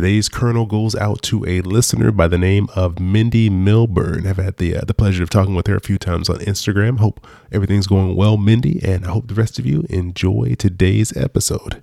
Today's kernel goes out to a listener by the name of Mindy Milburn. I've had the uh, the pleasure of talking with her a few times on Instagram. Hope everything's going well, Mindy, and I hope the rest of you enjoy today's episode.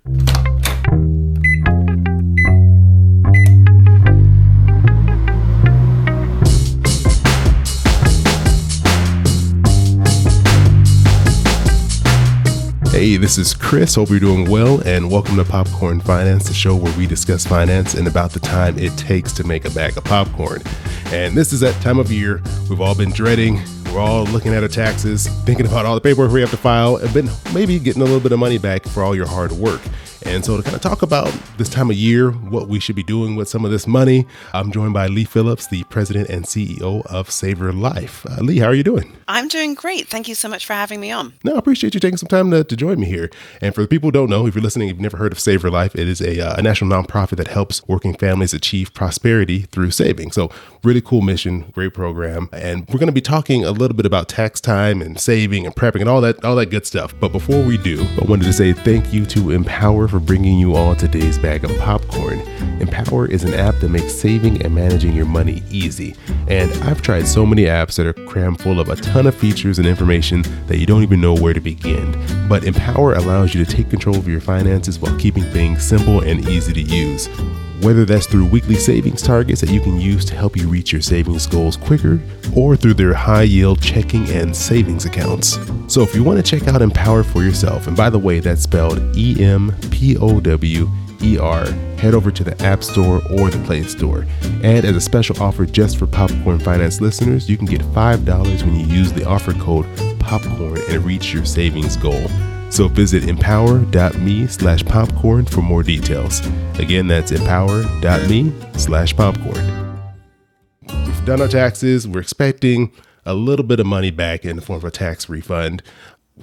Hey, this is Chris. Hope you're doing well, and welcome to Popcorn Finance, the show where we discuss finance and about the time it takes to make a bag of popcorn. And this is that time of year we've all been dreading. We're all looking at our taxes, thinking about all the paperwork we have to file, and then maybe getting a little bit of money back for all your hard work. And so, to kind of talk about this time of year, what we should be doing with some of this money, I'm joined by Leigh Phillips, the president and CEO of SaverLife. Uh, Leigh, how are you doing? I'm doing great. Thank you so much for having me on. No, I appreciate you taking some time to, to join me here. And for the people who don't know, if you're listening, you've never heard of SaverLife, it is a, uh, a national nonprofit that helps working families achieve prosperity through saving. So, really cool mission, great program. And we're going to be talking a little bit about tax time and saving and prepping and all that, all that good stuff. But before we do, I wanted to say thank you to Empower for bringing you all today's bag of popcorn. Empower is an app that makes saving and managing your money easy. And I've tried so many apps that are crammed full of a ton of features and information that you don't even know where to begin. But Empower allows you to take control of your finances while keeping things simple and easy to use. Whether that's through weekly savings targets that you can use to help you reach your savings goals quicker, or through their high yield checking and savings accounts. So if you want to check out Empower for yourself, and by the way, that's spelled E M P O W E R, head over to the App Store or the Play Store. And as a special offer just for Popcorn Finance listeners, you can get $5 when you use the offer code POPCORN and reach your savings goal. So visit empower.me slash popcorn for more details. Again, that's empower.me slash popcorn. We've done our taxes. We're expecting a little bit of money back in the form of a tax refund.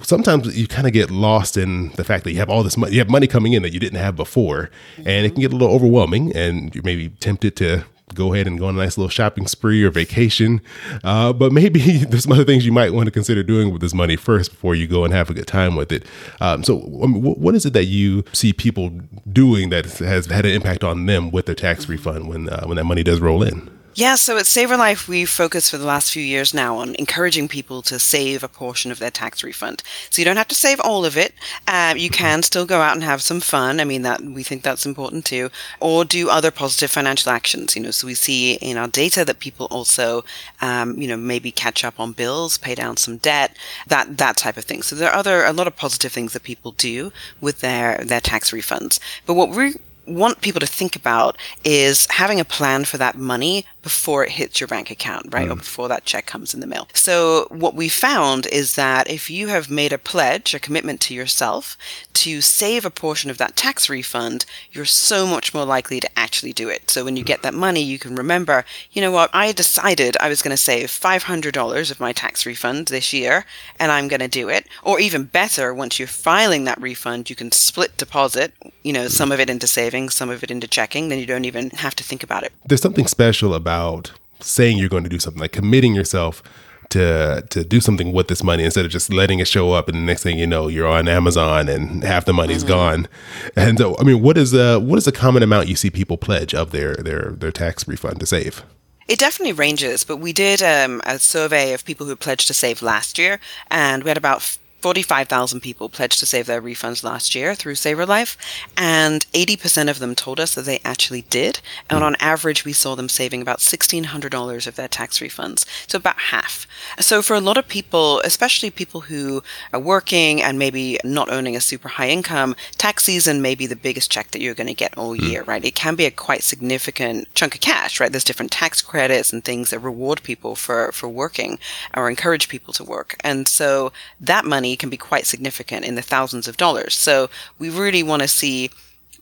Sometimes you kind of get lost in the fact that you have all this money, you have money coming in that you didn't have before, and it can get a little overwhelming, and you may be tempted to go ahead and go on a nice little shopping spree or vacation. Uh, but maybe there's some other things you might want to consider doing with this money first before you go and have a good time with it. Um, so, I mean, what is it that you see people doing that has had an impact on them with their tax refund when uh, when that money does roll in? Yeah, so at SaverLife, we've focused for the last few years now on encouraging people to save a portion of their tax refund. So you don't have to save all of it. Uh, you can still go out and have some fun. I mean, that we think that's important too, or do other positive financial actions. You know, so we see in our data that people also, um, you know, maybe catch up on bills, pay down some debt, that that type of thing. So there are other a lot of positive things that people do with their their tax refunds. But what we want people to think about is having a plan for that money before it hits your bank account, right? Mm. Or before that check comes in the mail. So what we found is that if you have made a pledge, a commitment to yourself to save a portion of that tax refund, you're so much more likely to actually do it. So when you get that money, you can remember, you know what, I decided I was going to save $500 of my tax refund this year and I'm going to do it. Or even better, once you're filing that refund, you can split deposit, you know, some of it into savings, some of it into checking, then you don't even have to think about it. There's something special about saying you're going to do something, like committing yourself to to do something with this money instead of just letting it show up and the next thing you know you're on Amazon and half the money's mm-hmm. gone. And so I mean what is a what is the common amount you see people pledge of their their their tax refund to save? It definitely ranges, but we did um, a survey of people who pledged to save last year, and we had about 45,000 people pledged to save their refunds last year through SaverLife, and 80% of them told us that they actually did. And hmm. on average, we saw them saving about $1,600 of their tax refunds, so about half. So for a lot of people, especially people who are working and maybe not earning a super high income, tax season may be the biggest check that you're going to get all hmm. year, right? It can be a quite significant chunk of cash, right? There's different tax credits and things that reward people for, for working or encourage people to work. And so that money can be quite significant in the thousands of dollars. So we really want to see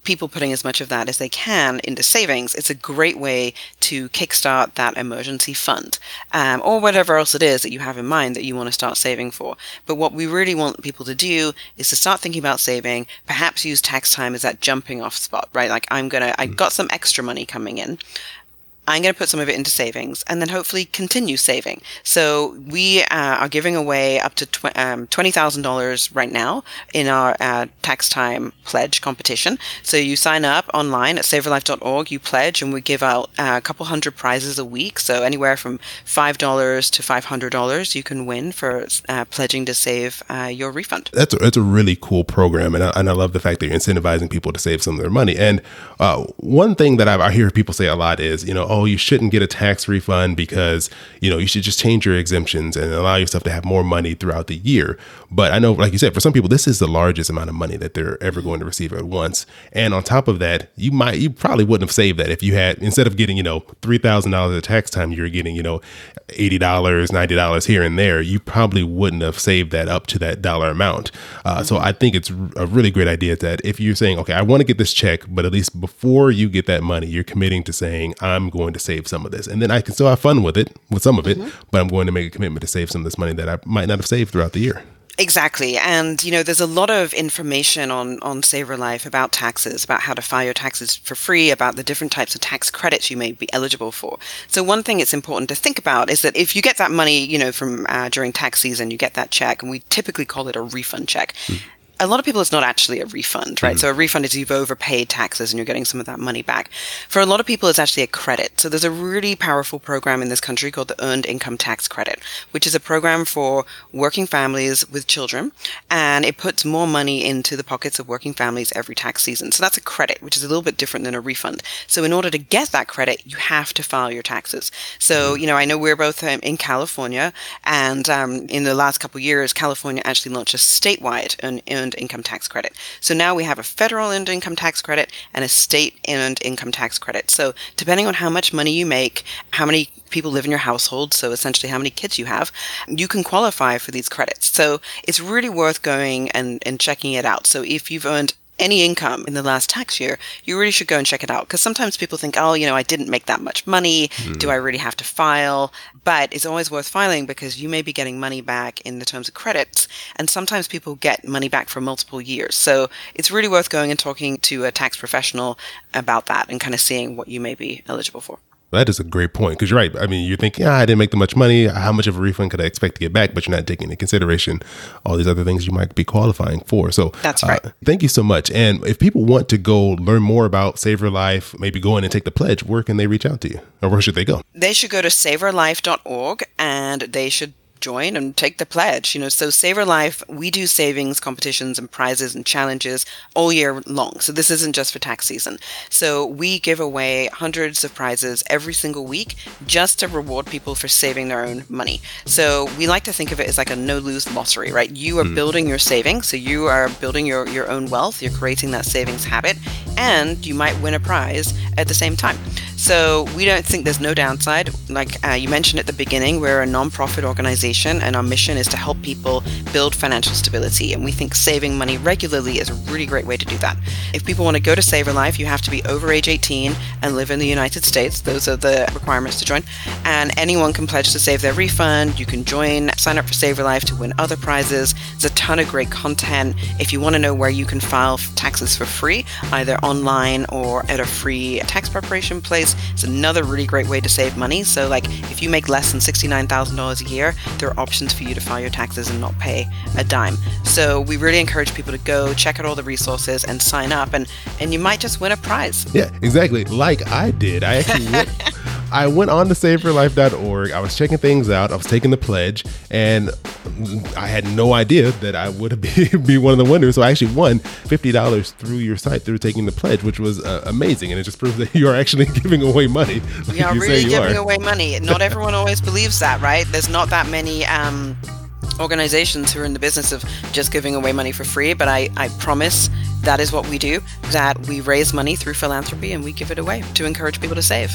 people putting as much of that as they can into savings, it's a great way to kickstart that emergency fund um, or whatever else it is that you have in mind that you want to start saving for. But what we really want people to do is to start thinking about saving, perhaps use tax time as that jumping off spot, right? Like I'm going to, I got some extra money coming in I'm going to put some of it into savings and then hopefully continue saving. So we uh, are giving away up to tw- um, $20,000 right now in our uh, tax time pledge competition. So you sign up online at saverlife.org, you pledge, and we give out uh, a couple hundred prizes a week. So anywhere from $5 to $500 you can win for uh, pledging to save uh, your refund. That's a, that's a really cool program. And I, and I love the fact that you're incentivizing people to save some of their money. And uh, one thing that I've, I hear people say a lot is, you know, oh, you shouldn't get a tax refund because, you know, you should just change your exemptions and allow yourself to have more money throughout the year. But I know, like you said, for some people, this is the largest amount of money that they're ever going to receive at once. And on top of that, you might, you probably wouldn't have saved that if you had, instead of getting, you know, $3,000 at tax time, you're getting, you know, $80, $90 here and there. You probably wouldn't have saved that up to that dollar amount. Uh, mm-hmm. So I think it's a really great idea that if you're saying, okay, I want to get this check, but at least before you get that money, you're committing to saying, I'm going to save some of this. And then I can still have fun with it, with some of it, mm-hmm. but I'm going to make a commitment to save some of this money that I might not have saved throughout the year. Exactly. And, you know, there's a lot of information on, on SaverLife about taxes, about how to file your taxes for free, about the different types of tax credits you may be eligible for. So one thing it's important to think about is that if you get that money, you know, from uh, during tax season, you get that check, and we typically call it a refund check. Mm a lot of people it's not actually a refund, right? Mm. So a refund is you've overpaid taxes and you're getting some of that money back. For a lot of people, it's actually a credit. So there's a really powerful program in this country called the Earned Income Tax Credit, which is a program for working families with children, and it puts more money into the pockets of working families every tax season. So that's a credit, which is a little bit different than a refund. So in order to get that credit, you have to file your taxes. So mm. you know, I know we're both um, in California, and um, in the last couple years, California actually launched a statewide earned earned income tax credit. So now we have a federal earned income tax credit and a state earned income tax credit. So depending on how much money you make, how many people live in your household, so essentially how many kids you have, you can qualify for these credits. So it's really worth going and, and checking it out. So if you've earned any income in the last tax year, you really should go and check it out. Because sometimes people think, oh, you know, I didn't make that much money. Mm. Do I really have to file? But it's always worth filing because you may be getting money back in the terms of credits. And sometimes people get money back for multiple years. So it's really worth going and talking to a tax professional about that and kind of seeing what you may be eligible for. That is a great point because you're right. I mean, you're thinking, ah, I didn't make that much money. How much of a refund could I expect to get back? But you're not taking into consideration all these other things you might be qualifying for. So that's right. Uh, thank you so much. And if people want to go learn more about SaverLife, maybe go in and take the pledge, where can they reach out to you, or where should they go? They should go to saverlife.org and they should join and take the pledge. You know, so SaverLife, we do savings competitions and prizes and challenges all year long. So this isn't just for tax season. So we give away hundreds of prizes every single week just to reward people for saving their own money. So we like to think of it as like a no lose lottery, right? You are mm. building your savings. So you are building your, your own wealth. You're creating that savings habit and you might win a prize at the same time. So we don't think there's no downside. Like uh, you mentioned at the beginning, we're a nonprofit organization, and our mission is to help people build financial stability. And we think saving money regularly is a really great way to do that. If people want to go to SaverLife, you have to be over age 18 and live in the United States. Those are the requirements to join. And anyone can pledge to save their refund. You can join, sign up for SaverLife to win other prizes. There's a ton of great content. If you want to know where you can file taxes for free, either online or at a free tax preparation place, it's another really great way to save money. So, like, if you make less than $69,000 a year, there are options for you to file your taxes and not pay a dime. So, we really encourage people to go check out all the resources and sign up, and, and you might just win a prize. Yeah, exactly. Like I did. I actually went, I went on to saverlife.org. I was checking things out. I was taking the pledge, and I had no idea that I would be, be one of the winners. So I actually won $50 through your site through taking the pledge, which was uh, amazing. And it just proves that you are actually giving away money. Like you are really giving are. away money. Not everyone always believes that, right? There's not that many. Um, organizations who are in the business of just giving away money for free, but I, I promise that is what we do, that we raise money through philanthropy and we give it away to encourage people to save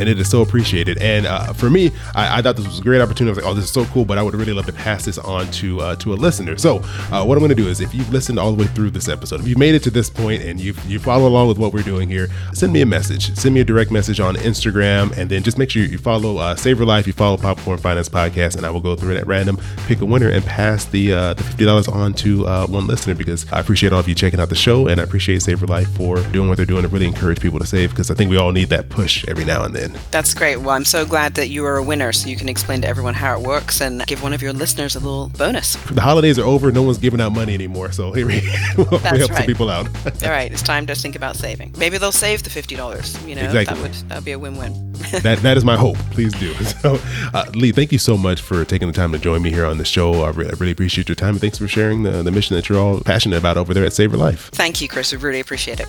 and it is so appreciated. And uh, for me, I, I, thought this was a great opportunity. I was like, oh, this is so cool, but I would really love to pass this on to uh, to a listener. So uh, what I'm going to do is, if you've listened all the way through this episode, if you've made it to this point and you you follow along with what we're doing here, send me a message. Send me a direct message on Instagram, and then just make sure you follow uh, SaverLife. You follow Popcorn Finance Podcast, and I will go through it at random, pick a winner, and pass the uh, the fifty dollars on to uh, one listener because I appreciate all of you checking out the show, and I appreciate SaverLife for doing what they're doing to really encourage people to save because I think we all need that push every now and then. That's great. Well, I'm so glad that you are a winner so you can explain to everyone how it works and give one of your listeners a little bonus. The holidays are over. No one's giving out money anymore. So here we, we'll help right. some people out. All right. It's time to think about saving. Maybe they'll save the $50. You know, Exactly. that would that would be a win-win. that that is my hope. Please do. So, uh, Leigh, thank you so much for taking the time to join me here on the show. I, re- I really appreciate your time. And thanks for sharing the, the mission that you're all passionate about over there at SaverLife. Thank you, Chris. We really appreciate it.